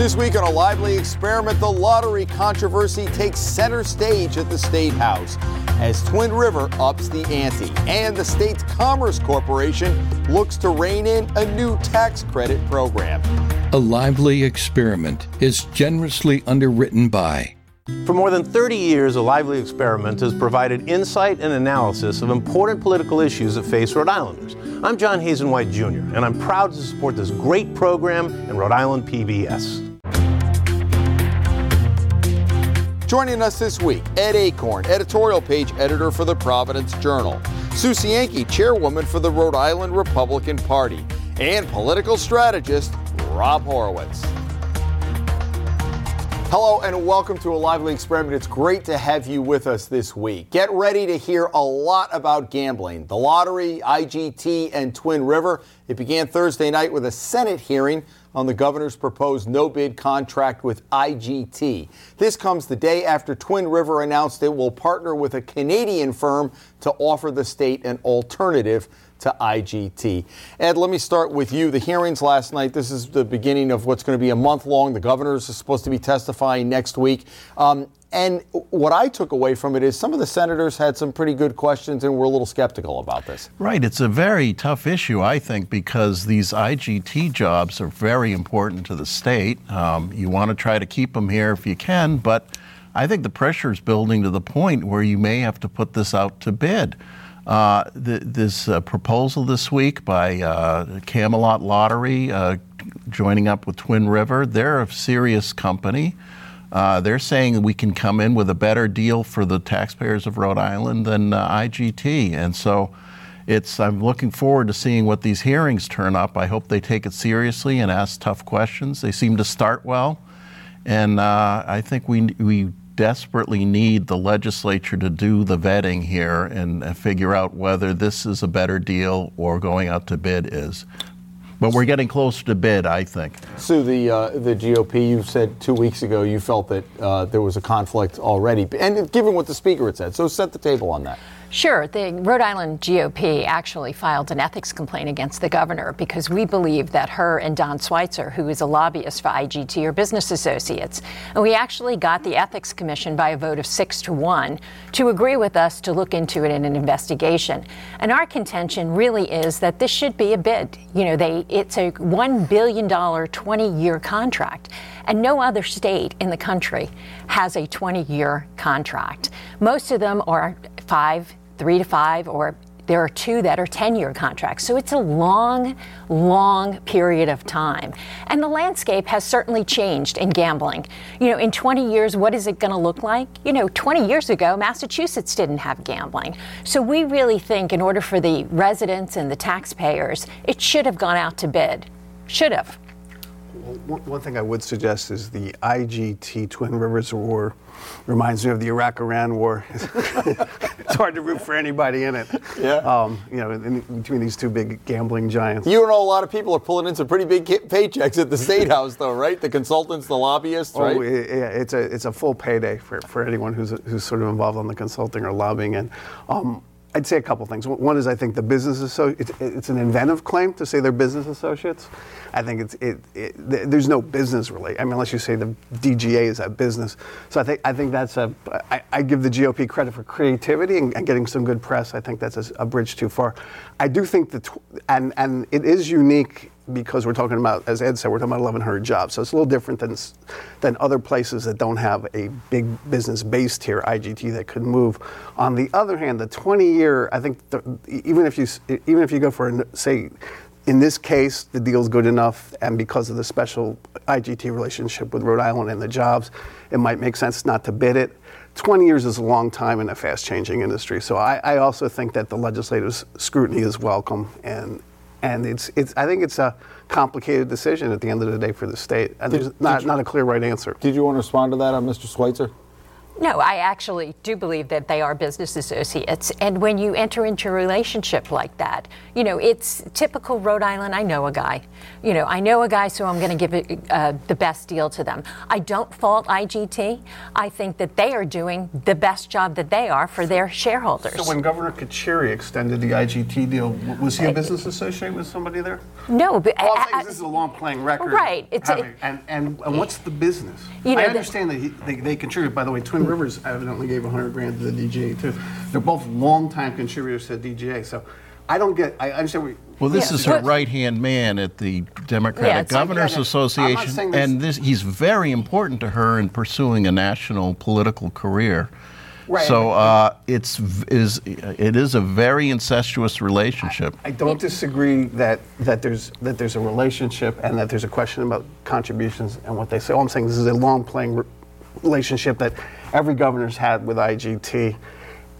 This week on a lively experiment, the lottery controversy takes center stage at the State House as Twin River ups the ante and the state's Commerce Corporation looks to rein in a new tax credit program. A lively experiment is generously underwritten by. For more than 30 years, A Lively Experiment has provided insight and analysis of important political issues that face Rhode Islanders. I'm John Hazen White Jr., and I'm proud to support this great program in Rhode Island PBS. Joining us this week, Ed Achorn, editorial page editor for the Providence Journal, Susie Cienki, chairwoman for the Rhode Island Republican Party, and political strategist Rob Horowitz. Hello and welcome to a lively experiment. It's great to have you with us this week. Get ready to hear a lot about gambling, the lottery, IGT, and Twin River. It began Thursday night with a Senate hearing on the governor's proposed no bid contract with IGT. This comes the day after Twin River announced it will partner with a Canadian firm to offer the state an alternative to IGT. Ed, let me start with you. The hearings last night, this is the beginning of what's going to be a month long. The governors are supposed to be testifying next week. Um, and what I took away from it is some of the senators had some pretty good questions and were a little skeptical about this. Right. It's a very tough issue, I think, because these IGT jobs are very important to the state. Um, you want to try to keep them here if you can, but I think the pressure is building to the point where you may have to put this out to bid. Uh, th- this uh, proposal this week by uh, Camelot Lottery uh, joining up with Twin River, they're a serious company. Uh, they're saying we can come in with a better deal for the taxpayers of Rhode Island than uh, IGT. And so it's, I'm looking forward to seeing what these hearings turn up. I hope they take it seriously and ask tough questions. They seem to start well. And I think we, we desperately need the legislature to do the vetting here and, and figure out whether this is a better deal or going out to bid is. But we're getting closer to bid, I think. Sue, the uh, the GOP, you said two weeks ago you felt that uh, there was a conflict already, and given what the speaker had said, so set the table on that. Sure. The Rhode Island GOP actually filed an ethics complaint against the governor because we believe that her and Don Schweitzer, who is a lobbyist for IGT, are business associates. And we actually got the Ethics Commission by a vote of six to one to agree with us to look into it in an investigation. And our contention really is that this should be a bid. You know, they it's a $1 billion 20 year contract. And no other state in the country has a 20 year contract. Most of them are five, three to five, or there are two that are 10 year contracts. So it's a long, long period of time. And the landscape has certainly changed in gambling. You know, in 20 years, what is it going to look like? You know, 20 years ago, Massachusetts didn't have gambling. So we really think, in order for the residents and the taxpayers, it should have gone out to bid. Should have. One thing I would suggest is the IGT Twin Rivers War reminds me of the Iraq-Iran War. it's hard to root for anybody in it. Yeah. Um, you know, in, between these two big gambling giants. You know, a lot of people are pulling in some pretty big paychecks at the state house, though, right? The consultants, the lobbyists, right? Oh, yeah, it's a it's a full payday for, for anyone who's who's sort of involved on the consulting or lobbying end. Um, I'd say a couple things. One is I think the business associates, it's, it's, an inventive claim to say they're business associates. I think it's it, it, there's no business really. I mean, unless you say the DGA is a business. So I think I think that's a. I, I give the GOP credit for creativity and, and, getting some good press. I think that's a, a bridge too far. I do think that, and and it is unique because we're talking about, as Ed said, we're talking about 1,100 jobs. So it's a little different than than other places that don't have a big business based here, IGT that could move. On the other hand, the 20 year, I think, the, even if you even if you go for say in this case, the deal's good enough, and because of the special IGT relationship with Rhode Island and the jobs, it might make sense not to bid it. 20 years is a long time in a fast changing industry. So I, I, also think that the legislative scrutiny is welcome. And, and it's, it's, I think it's a complicated decision at the end of the day for the state. And did, there's not, you, not a clear right answer. Did you want to respond to that, uh, Mr. Schweitzer? No, I actually do believe that they are business associates. And when you enter into a relationship like that, you know, it's typical Rhode Island. I know a guy. You know, I know a guy, so I'm going to give it, uh, the best deal to them. I don't fault IGT. I think that they are doing the best job that they are for their shareholders. So when Governor Carcieri extended the IGT deal, was he a business associate with somebody there? no, but All I- I- is this is a long playing record. Right, it's a- and, and, and what's the business? You know, I the- understand that he, they, they contribute. By the way, Twin Rivers evidently gave 100 grand to the DGA too. They're both longtime contributors to the DGA. So I don't get. I understand. What, Well, this Yeah, is her right hand man at the Democratic Yeah, Governors I get it. I'm not Association, this- and this, he's very important to her in pursuing a national political career. Right, So uh, it's is it is a very incestuous relationship. I don't disagree that, that there's that there's a relationship and that there's a question about contributions and what they say. All I'm saying is this is a long playing re- relationship that every governor's had with IGT.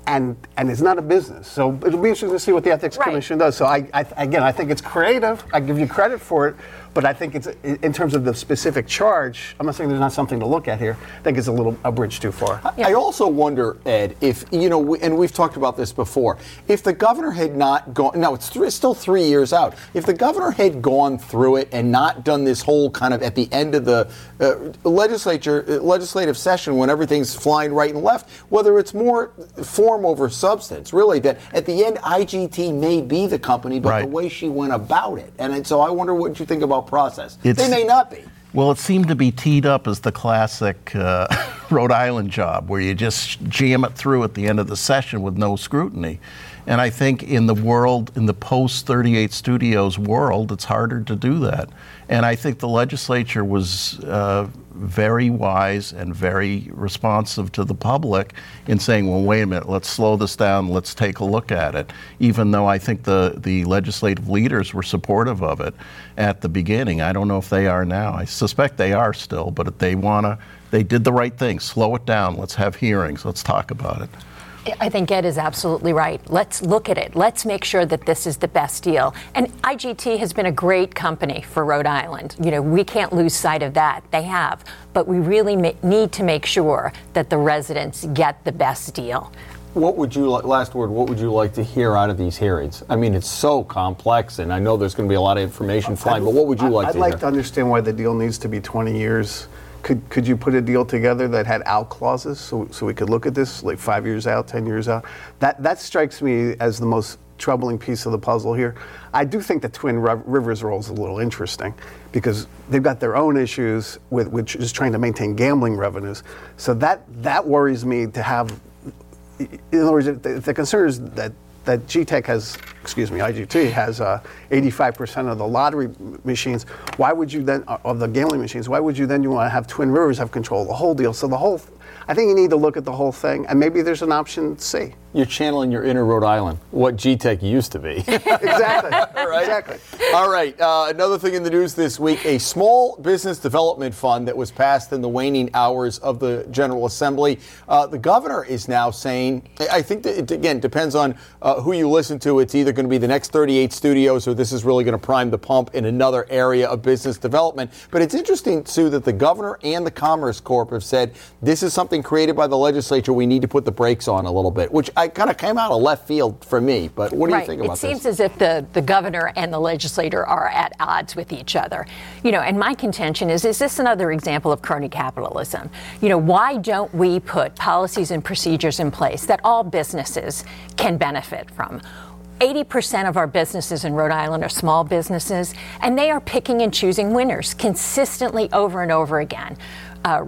And, and it's not a business, so it'll be interesting to see what the ethics Right. commission does. So I, I, again, I think it's creative. I give you credit for it, but I think it's in terms of the specific charge. I'm not saying there's not something to look at here. I think it's a little a bridge too far. I also wonder, Ed, if you know, we- and we've talked about this before. If the governor had not gone, no, it's, th- it's still three years out. If the governor had gone through it and not done this whole kind of at the end of the uh, legislature uh, legislative session when everything's flying right and left, whether it's more form over substance, really, that at the end IGT may be the company, but the way she went about it, and it- so I wonder what you think about process. It's- they may not be. Well, it seemed to be teed up as the classic uh, Rhode Island job, where you just jam it through at the end of the session with no scrutiny. And I think in the world, in the post 38 Studios world, it's harder to do that. And I think the legislature was uh, very wise and very responsive to the public in saying, well, wait a minute, let's slow this down, let's take a look at it. Even though I think the, the legislative leaders were supportive of it at the beginning. I don't know if they are now. I suspect they are still, but they want to, they did the right thing. Slow it down. Let's have hearings. Let's talk about it. I think Ed is absolutely right. Let's look at it. Let's make sure that this is the best deal. And IGT has been a great company for Rhode Island. You know, we can't lose sight of that. They have. But we really ma- need to make sure that the residents get the best deal. What would you like, last word, what would you like to hear out of these hearings? I mean, it's so complex, and I know there's going to be a lot of information flying, but what would you like I'd to like hear? to understand why the deal needs to be 20 years. Could, could you put a deal together that had out clauses so, so we could look at this like five years out, 10 years out? That, that strikes me as the most troubling piece of the puzzle here. I do think the Twin Rivers role is a little interesting because they've got their own issues with, with just trying to maintain gambling revenues. So that, that worries me to have in other words, the, the concern is that that GTECH has, excuse me, IGT has uh, 85% of the lottery machines. Why would you then, uh, of the gambling machines? Why would you then you want to have Twin Rivers have control of the whole deal? So the whole, I think you need to look at the whole thing, and maybe there's an option C. You're channeling your inner Rhode Island, what GTECH used to be. Exactly. right? Exactly. All right. Uh, another thing in the news this week a small business development fund that was passed in the waning hours of the General Assembly. Uh, the governor is now saying, I I think that it, again, depends on uh, who you listen to. It's either going to be the next 38 studios or this is really going to prime the pump in another area of business development. But it's interesting, Sue, that the governor and the Commerce Corp have said this is something created by the legislature. We need to put the brakes on a little bit, which I kind of came out of left field for me. But what do right. you think about this? it seems this? as if the, the governor and the legislator are at odds with each other. You know, and my contention is is this another example of crony capitalism? You know, why don't we put policies and procedures in place that all businesses can benefit from? 80% of our businesses in Rhode Island are small businesses, and they are picking and choosing winners consistently over and over again. Uh,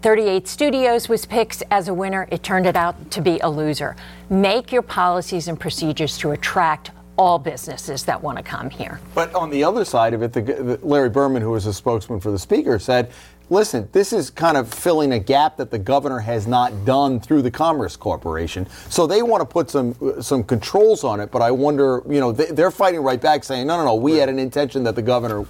38 Studios was picked as a winner. It turned it out to be a loser. Make your policies and procedures to attract all businesses that want to come here. But on the other side of it, the, the, Larry Berman, who was a spokesman for the speaker, said, listen, this is kind of filling a gap that the governor has not done through the Commerce Corporation. So they want to put some some controls on it, but I wonder, you know, they, they're fighting right back saying, no, no, no, we had an intention that the governor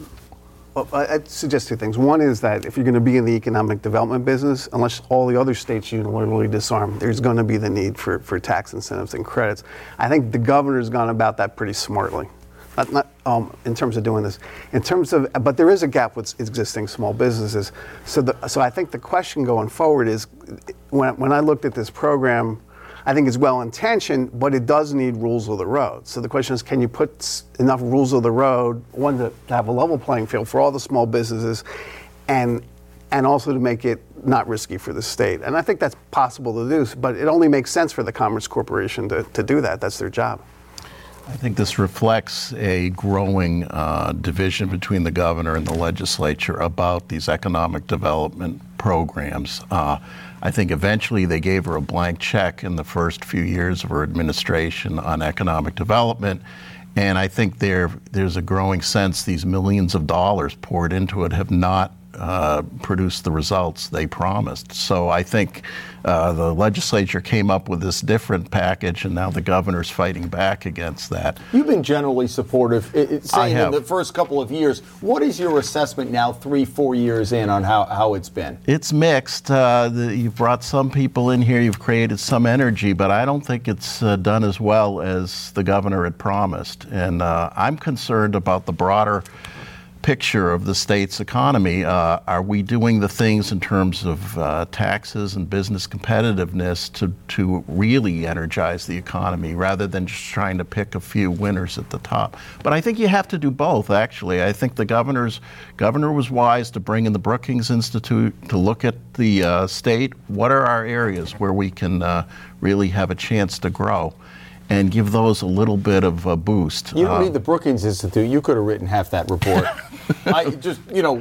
Well, I- I'd suggest two things. One is that if you're going to be in the economic development business, unless all the other states unilaterally disarm, there's going to be the need for, for tax incentives and credits. I think the governor's gone about that pretty smartly. Not, not um, in terms of doing this. In terms of, but there is a gap with existing small businesses. So, the, so I think the question going forward is, when, when I looked at this program, I think it's well intentioned, but it does need rules of the road. So the question is, can you put enough rules of the road, one to, to have a level playing field for all the small businesses, and and also to make it not risky for the state. And I think that's possible to do, but it only makes sense for the Commerce Corporation to, to do that. That's their job. I think this reflects a growing uh, division between the governor and the legislature about these economic development programs. Uh, I think eventually they gave her a blank check in the first few years of her administration on economic development. And I think there, there's a growing sense these millions of dollars poured into it have not uh, produce the results they promised. So I think uh, the legislature came up with this different package, and now the governor's fighting back against that. You've been generally supportive, it, it, saying in the first couple of years. What is your assessment now, three, four years in, on how, how it's been? It's mixed. Uh, the, you've brought some people in here, you've created some energy, but I don't think it's uh, done as well as the governor had promised. And uh, I'm concerned about the broader picture of the state's economy. Uh, are we doing the things in terms of uh, taxes and business competitiveness to, to really energize the economy rather than just trying to pick a few winners at the top? But I think you have to do both, actually. I think the governor's governor was wise to bring in the Brookings Institute to look at the uh, state. What are our areas where we can uh, really have a chance to grow? And give those a little bit of a boost. You don't uh, need the Brookings Institute. You could have written half that report. I just, you know,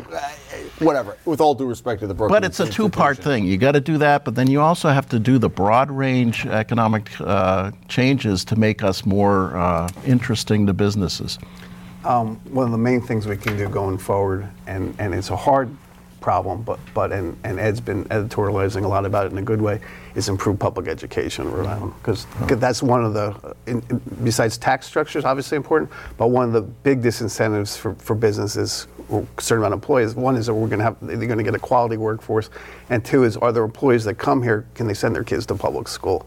whatever. With all due respect to the Brookings, but it's a two-part thing. You got to do that, but then you also have to do the broad-range economic uh, changes to make us more uh, interesting to businesses. Um, one of the main things we can do going forward, and, and it's a hard problem, but, but and, and Ed's been editorializing a lot about it in a good way, is improve public education in Rhode Island. Mm-hmm. Because oh. that's one of the, in, in, besides tax structures, obviously important, but one of the big disincentives for, for businesses or concerned about employees, one is that we're going to have, they're going to get a quality workforce, and two is, are there employees that come here, can they send their kids to public school?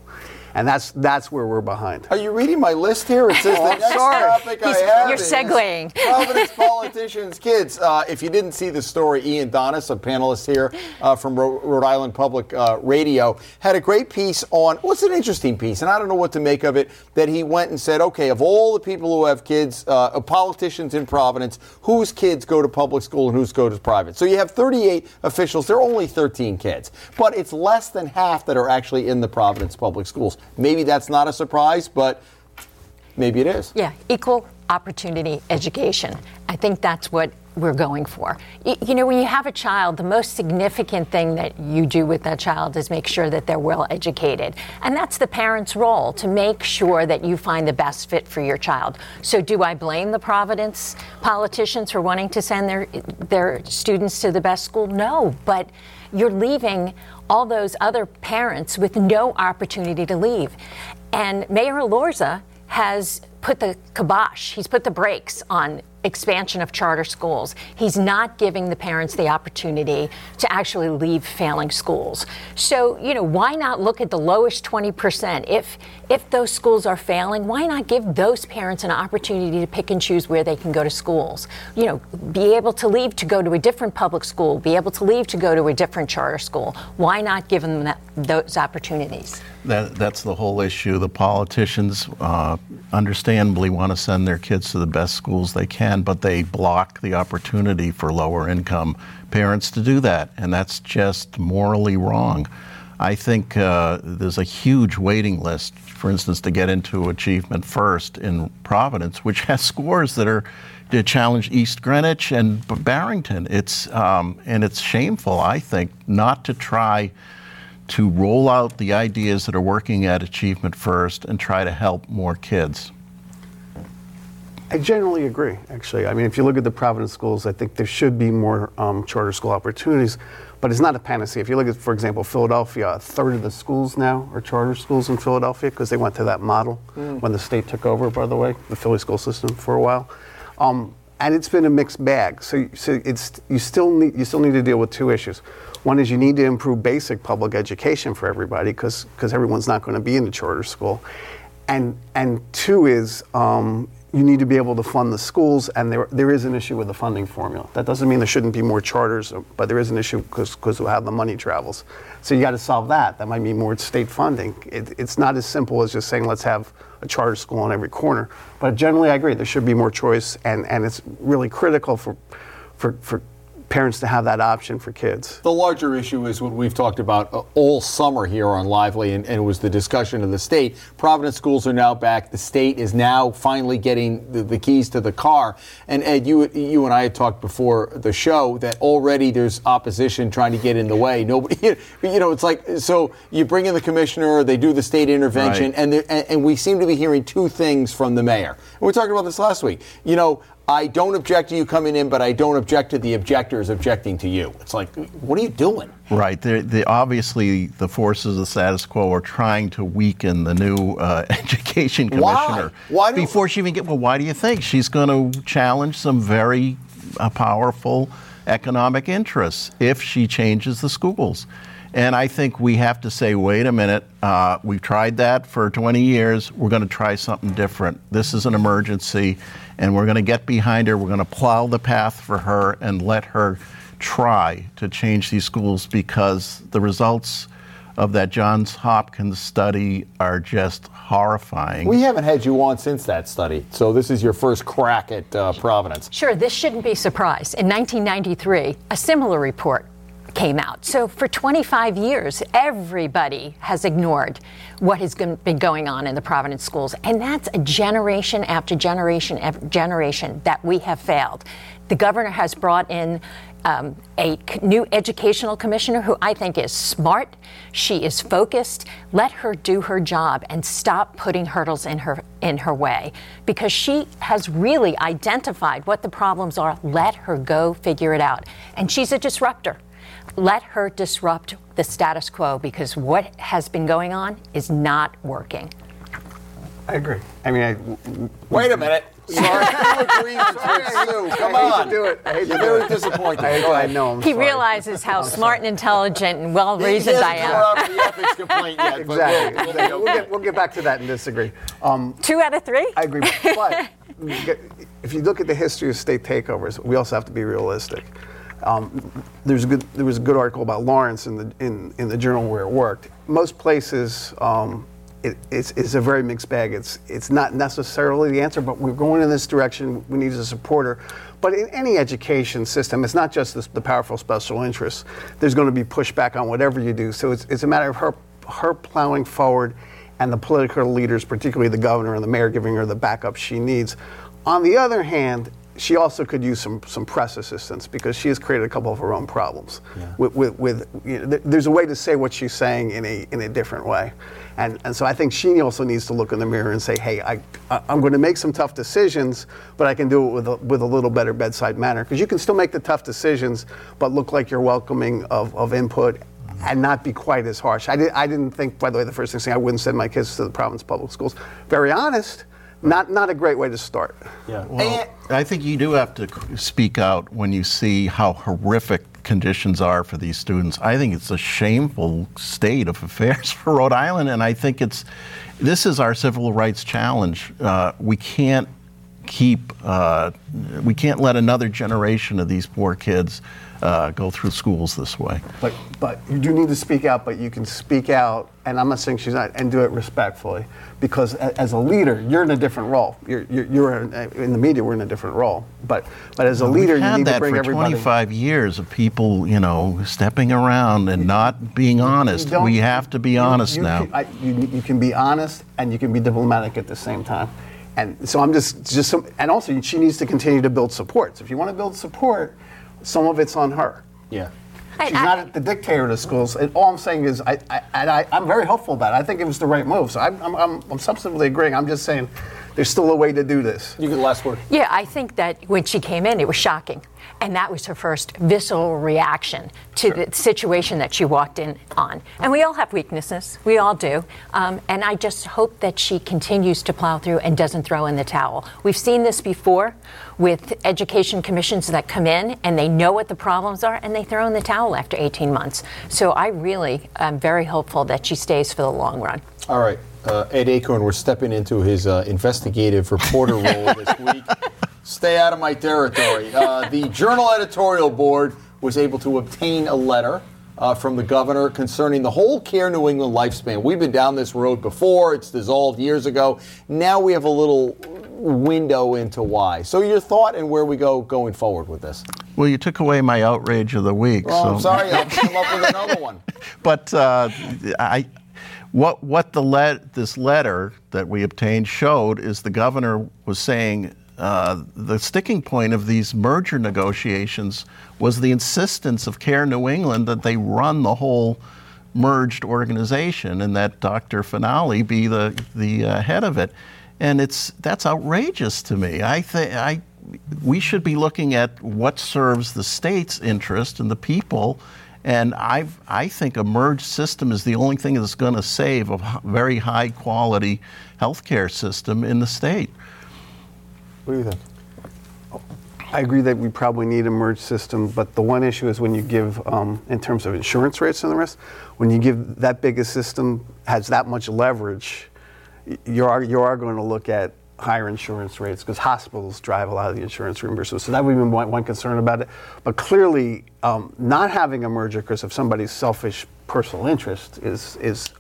And that's that's where we're behind. Are you reading my list here? It says the next topic I have You're segueing. Providence politicians' kids. Uh, if you didn't see the story, Ian Donnis, a panelist here uh, from Ro- Rhode Island Public uh, Radio, had a great piece on. What's an interesting piece, and I don't know what to make of it. That he went and said, okay, of all the people who have kids, uh, politicians in Providence, whose kids go to public school and whose go to private. So you have 38 officials. There are only 13 kids, but it's less than half that are actually in the Providence public schools. Maybe that's not a surprise, but maybe it is. Yeah, equal opportunity education. I think that's what we're going for. You know, when you have a child, the most significant thing that you do with that child is make sure that they're well educated. And that's the parent's role to make sure that you find the best fit for your child. So do I blame the Providence politicians for wanting to send their their students to the best school? No, but you're leaving all those other parents with no opportunity to leave. And Mayor Elorza has put the kibosh, he's put the brakes on expansion of charter schools. He's not giving the parents the opportunity to actually leave failing schools. So, you know, why not look at the lowest 20%? If if those schools are failing, why not give those parents an opportunity to pick and choose where they can go to schools? You know, be able to leave to go to a different public school, be able to leave to go to a different charter school. Why not give them that, those opportunities? That, that's the whole issue. The politicians uh, understandably want to send their kids to the best schools they can, but they block the opportunity for lower income parents to do that, and that's just morally wrong. I think uh, there's a huge waiting list, for instance, to get into Achievement First in Providence, which has scores that are to challenge East Greenwich and Barrington. It's um, and it's shameful, I think, not to try to roll out the ideas that are working at Achievement First and try to help more kids? I generally agree, actually. I mean, if you look at the Providence schools, I think there should be more um, charter school opportunities, but it's not a panacea. If you look at, for example, Philadelphia, a third of the schools now are charter schools in Philadelphia because they went to that model mm. when the state took over, by the way, the Philly school system for a while. Um, and it's been a mixed bag. So, so it's, you, still need, you still need to deal with two issues. One is you need to improve basic public education for everybody because everyone's not going to be in the charter school. And, and two is um, you need to be able to fund the schools, and there, there is an issue with the funding formula. That doesn't mean there shouldn't be more charters, but there is an issue because of how the money travels. So you got to solve that. That might mean more state funding. It, it's not as simple as just saying let's have a charter school on every corner. But generally, I agree there should be more choice, and, and it's really critical for, for, for parents to have that option for kids. The larger issue is what we've talked about uh, all summer here on Lively, and, and, it was the discussion of the state. Providence schools are now back. The state is now finally getting the, the, keys to the car. And Ed, you you and I had talked before the show that already there's opposition trying to get in the way. Nobody, you know, it's like so you bring in the commissioner, they do the state intervention, right. and, and and we seem to be hearing two things from the mayor. And we talked about this last week. You know, I don't object to you coming in, but I don't object to the objectors objecting to you. It's like, what are you doing? Right. They're, they obviously, the forces of the status quo are trying to weaken the new uh, education commissioner. Why? why Before she even get, well, why do you think she's going to challenge some very uh, powerful economic interests if she changes the schools? And I think we have to say, wait a minute, uh, we've tried that for 20 years. We're going to try something different. This is an emergency, and we're going to get behind her. We're going to plow the path for her and let her try to change these schools because the results of that Johns Hopkins study are just horrifying. We haven't had you on since that study, so this is your first crack at uh, Providence. Sure, this shouldn't be a surprise. In 1993, a similar report came out. So for 25 years, everybody has ignored what has been going on in the Providence schools. And that's a generation after generation after generation that we have failed. The governor has brought in um, a new educational commissioner who I think is smart. She is focused. Let her do her job and stop putting hurdles in her in her way because she has really identified what the problems are. Let her go figure it out. And she's a disruptor let her disrupt the status quo because what has been going on is not working. I agree. I mean, I, wait a minute. Sorry, agreements with Sue. Come I on. do it. I hate You're very disappointed. I, I know. I'm he sorry. realizes how I'm smart sorry. and intelligent and well reasoned I am. the ethics complaint yet, exactly. We'll, we'll, we'll, get, we'll, get, back to that and disagree. Um, Two out of three. I agree. But if you look at the history of state takeovers, we also have to be realistic. Um, there's a good, there was a good article about Lawrence in the, in, in the journal where it worked. Most places, um, it, it's, it's, a very mixed bag. It's, it's not necessarily the answer, but we're going in this direction. We need a supporter. But in any education system, it's not just the powerful special interests. There's going to be pushback on whatever you do. So it's, it's a matter of her, her plowing forward and the political leaders, particularly the governor and the mayor, giving her the backup she needs. On the other hand, she also could use some, some press assistance because she has created a couple of her own problems. Yeah. With, with, with you know, th- there's a way to say what she's saying in a, in a different way. And, and so I think she also needs to look in the mirror and say, hey, I, I'm going to make some tough decisions, but I can do it with a, with a little better bedside manner. Because you can still make the tough decisions, but look like you're welcoming of, of input and not be quite as harsh. I, did, I didn't think, by the way, the first thing saying I wouldn't send my kids to the Providence public schools. Very honest not not a great way to start. Yeah. Well, I think you do have to speak out when you see how horrific conditions are for these students. I think it's a shameful state of affairs for Rhode Island, and I think it's this is our civil rights challenge. Uh, we can't keep uh, we can't let another generation of these poor kids uh, go through schools this way. But but you do need to speak out. But you can speak out, and I'm not saying she's not, and do it respectfully. Because as a leader, you're in a different role. You're, you're, you're in, the media. We're in a different role. But but as a leader, you need to bring everybody. We've had that for 25 years of people, you know, stepping around and not being honest. We have to be you, honest you now. Can, I, you, you can be honest and you can be diplomatic at the same time. And so I'm just just some, and also she needs to continue to build support. So if you want to build support, some of it's on her. Yeah. She's I, not the dictator of the schools. And all I'm saying is, I, I, I, am very hopeful about it. I think it was the right move. So I'm, I'm, I'm, I'm substantively agreeing. I'm just saying there's still a way to do this. You get the last word. Yeah, I think that when she came in, it was shocking. And that was her first visceral reaction to sure. the situation that she walked in on. And we all have weaknesses, we all do. Um, and I just hope that she continues to plow through and doesn't throw in the towel. We've seen this before with education commissions that come in and they know what the problems are and they throw in the towel after 18 months. So I really am very hopeful that she stays for the long run. All right. Uh, Ed Achorn were stepping into his uh, investigative reporter role this week. Stay out of my territory. Uh, the Journal editorial board was able to obtain a letter uh, from the governor concerning the whole Care New England lifespan. We've been down this road before, it's dissolved years ago. Now we have a little window into why. So, your thought and where we go going forward with this? Well, you took away my outrage of the week. Oh, so. I'm sorry, I'll come up with another one. But uh, I, what what the let this letter that we obtained showed is the governor was saying uh, the sticking point of these merger negotiations was the insistence of Care New England that they run the whole merged organization and that Dr. Fanale be the the uh, head of it, and it's that's outrageous to me. I think I we should be looking at what serves the state's interest and the people. And I, I think a merged system is the only thing that's going to save a very high quality healthcare system in the state. What do you think? I agree that we probably need a merged system, but the one issue is when you give, um, in terms of insurance rates and the rest, when you give that big a system has that much leverage, you are you are going to look at higher insurance rates because hospitals drive a lot of the insurance reimbursement. So that would be one, one concern about it. But clearly, um, not having a merger because of somebody's selfish personal interest is is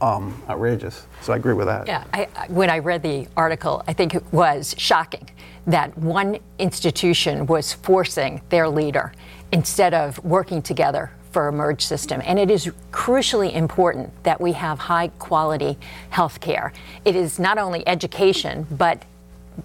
um, outrageous. So I agree with that. Yeah, I, when I read the article, I think it was shocking that one institution was forcing their leader instead of working together for a merged system. And it is crucially important that we have high quality health care. It is not only education, but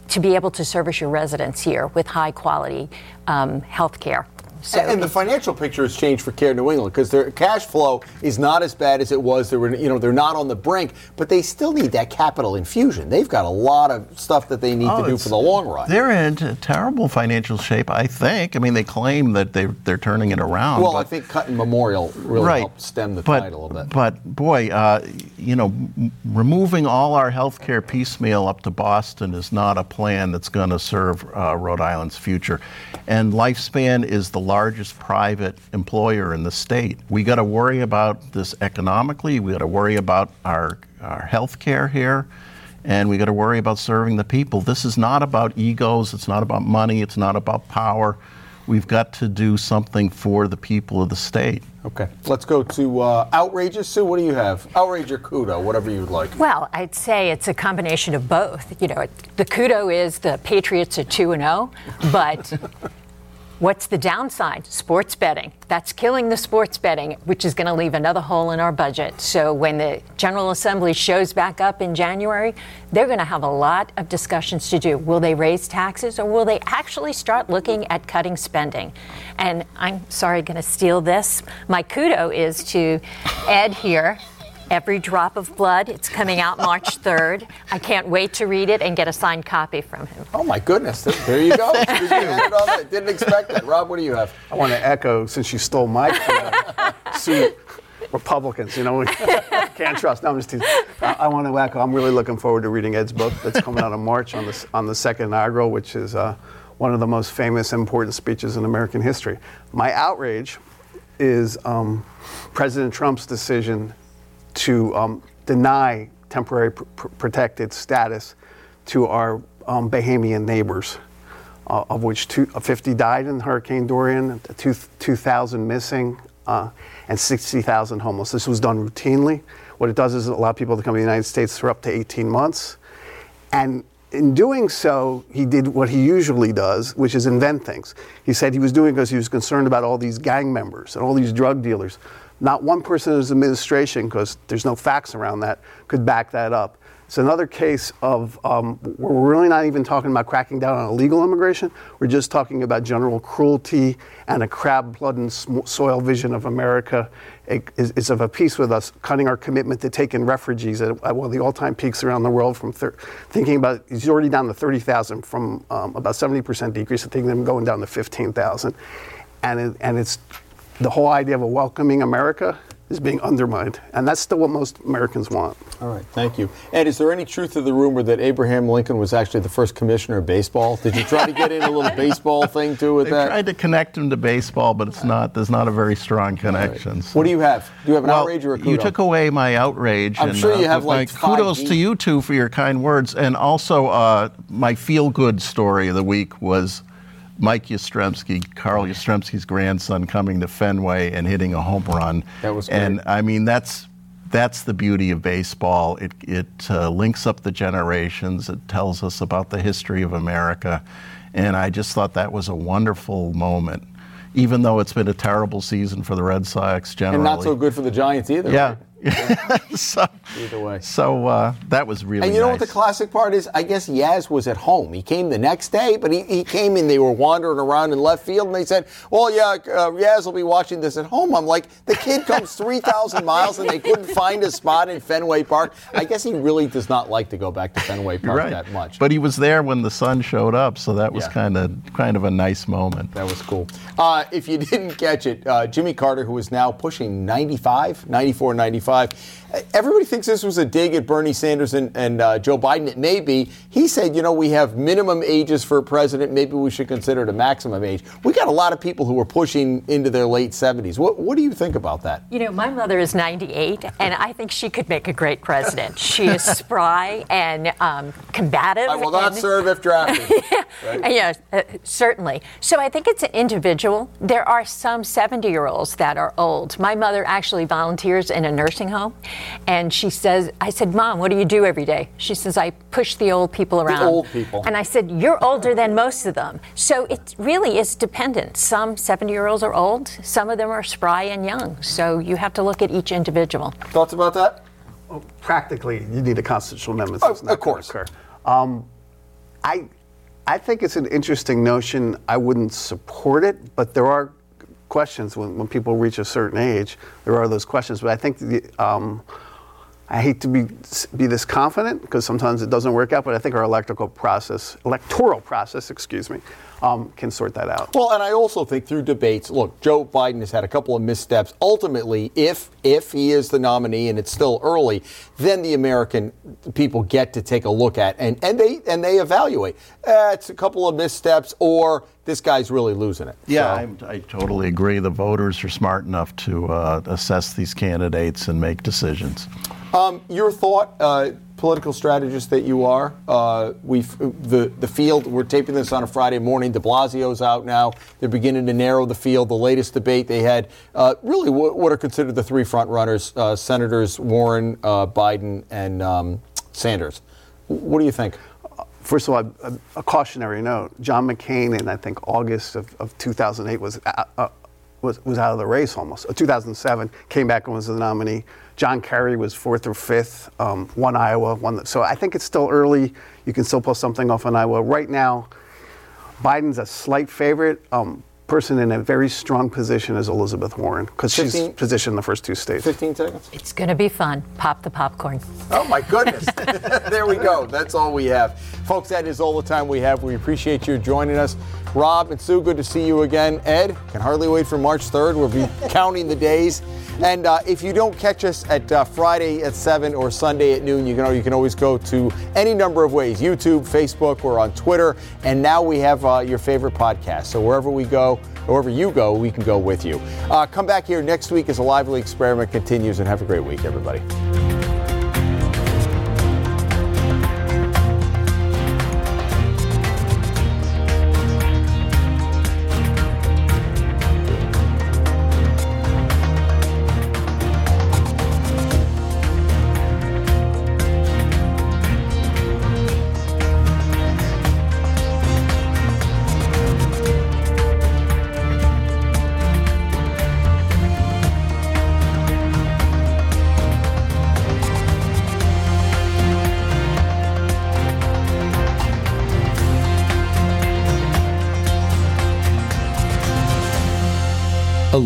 to be able to service your residents here with high quality um, health care. So and the financial picture has changed for Care New England because their cash flow is not as bad as it was. They were, you know, they're not on the brink, but they still need that capital infusion. They've got a lot of stuff that they need oh, to do for the long run. They're in terrible financial shape, I think. I mean, they claim that they they're turning it around. Well, I think cutting Memorial really right, helped stem the but, tide a little bit. But boy, uh, you know, m- removing all our health care piecemeal up to Boston is not a plan that's going to serve uh, Rhode Island's future. And Lifespan is the largest private employer in the state. We got to worry about this economically. We got to worry about our our health care here, and we got to worry about serving the people. This is not about egos. It's not about money. It's not about power. We've got to do something for the people of the state. Okay, let's go to uh, outrageous. Sue, what do you have? Outrage or kudo, whatever you'd like. Well, I'd say it's a combination of both. You know, the kudo is the Patriots are two and zero, oh, but What's the downside? Sports betting. That's killing the sports betting, which is going to leave another hole in our budget. So when the General Assembly shows back up in January, they're going to have a lot of discussions to do. Will they raise taxes or will they actually start looking at cutting spending? And I'm sorry, going to steal this. My kudo is to Ed here Every Drop of Blood. It's coming out March 3rd. I can't wait to read it and get a signed copy from him. Oh, my goodness. There you go. Didn't expect that. Rob, what do you have? I want to echo, since you stole my suit. Republicans, you know, we can't trust. No, I'm just teasing. I, I, want to echo. I'm really looking forward to reading Ed's book that's coming out in March on the on the second inaugural, which is uh, one of the most famous, important speeches in American history. My outrage is um, President Trump's decision to um, deny temporary pr- protected status to our um, Bahamian neighbors, uh, of which two, uh, 50 died in Hurricane Dorian, 2,000 missing, uh, and 60,000 homeless. This was done routinely. What it does is allow people to come to the United States for up to 18 months. And in doing so, he did what he usually does, which is invent things. He said he was doing because he was concerned about all these gang members and all these drug dealers not one person in his administration, because there's no facts around that, could back that up. It's another case of um, we're really not even talking about cracking down on illegal immigration. We're just talking about general cruelty and a crab blood and soil vision of America is, is, of a piece with us, cutting our commitment to taking refugees at, at one of the all-time peaks around the world. From thir- thinking about, he's already down to 30,000 from um, about 70% decrease. I think them going down to 15,000, and it, and it's the whole idea of a welcoming America is being undermined. And that's still what most Americans want. All right, thank you. Ed, is there any truth to the rumor that Abraham Lincoln was actually the first commissioner of baseball? Did you try to get in a little baseball thing too with They that? I tried to connect him to baseball, but it's not. There's not a very strong connection. so- What do you have? Do you have an well, outrage or a kudo? you took away my outrage. I'm and, sure you uh, have, like, kudos deep. to you two for your kind words, and also uh, my feel-good story of the week was Mike Yastrzemski, Carl Yastrzemski's grandson, coming to Fenway and hitting a home run. That was great. And. I mean that's. That's the beauty of baseball. It, it uh, links up the generations. It tells us about the history of America. And I just thought that was a wonderful moment, even though it's been a terrible season for the Red Sox generally. and not so good for the Giants either. Yeah. right? so, Either way. So uh, that was really And you know what the classic part is? I guess Yaz was at home. He came the next day, but he, he came and they were wandering around in left field, and they said, "Well, yeah, uh, Yaz will be watching this at home." I'm like, the kid comes three thousand miles, and they couldn't find a spot in Fenway Park. I guess he really does not like to go back to Fenway Park right. that much. But he was there when the sun showed up, so that was Yeah. kind of kind of a nice moment. That was cool. Uh, if you didn't catch it, uh, Jimmy Carter, who is now pushing 95, 94, 95, uh, everybody thinks this was a dig at Bernie Sanders and, and uh, Joe Biden. It may be. He said, you know, we have minimum ages for a president. Maybe we should consider it a maximum age. We got a lot of people who are pushing into their late 70s. What, what do you think about that? You know, my mother is 98, and I think she could make a great president. She is spry and um, combative. I will not and- serve if drafted. Uh, Yes, uh, certainly. So I think it's an individual. There are some 70 year olds that are old. My mother actually volunteers in a nursing home, and she says, I said, Mom, what do you do every day? She says, I push the old people around. old people. And I said, You're older than most of them. So it really is dependent. Some 70 year olds are old, some of them are spry and young. So you have to look at each individual. Thoughts about that? Practically, you need a constitutional amendment. Oh, so it's not of course. occur. Um, I, I think it's an interesting notion. I wouldn't support it, but there are questions when, when people reach a certain age. There are those questions, but I think the, um, I hate to be be this confident because sometimes it doesn't work out. But I think our electoral process, electoral process, excuse me, um, can sort that out. Well, and I also think through debates, look, Joe Biden has had a couple of missteps. Ultimately, if if he is the nominee and it's still early, then the American people get to take a look at and, and they and they evaluate. Uh, it's a couple of missteps, or this guy's really losing it. Yeah, So- I, I totally agree. The voters are smart enough to uh, assess these candidates and make decisions. Um, your thought, uh, political strategist that you are. Uh, we the the field. We're taping this on a Friday morning. De Blasio's out now. They're beginning to narrow the field. The latest debate they had, uh, really, what, what are considered the three front runners: uh, Senators Warren, uh, Biden, and um, Sanders. What do you think? First of all, a, a cautionary note: John McCain in I think August of, of 2008 was was was out of the race almost. Uh, 2007 came back and was the nominee. John Kerry was fourth or fifth, um, won Iowa. Won the, so I think it's still early. You can still pull something off in Iowa. Right now, Biden's a slight favorite. Um, person in a very strong position is Elizabeth Warren because she's 15 positioned in the first two states. 15 seconds. It's going to be fun. Pop the popcorn. Oh my goodness. there we go. That's all we have. Folks, that is all the time we have. We appreciate you joining us. Rob and Sue, good to see you again. Ed, can hardly wait for March 3rd. We'll be counting the days. And uh, if you don't catch us at uh, Friday at 7 or Sunday at noon, you can, you can always go to any number of ways YouTube, Facebook, we're on Twitter. And now we have uh, your favorite podcast. So wherever we go, wherever you go, we can go with you. Uh, come back here next week as a lively experiment continues and have a great week, everybody.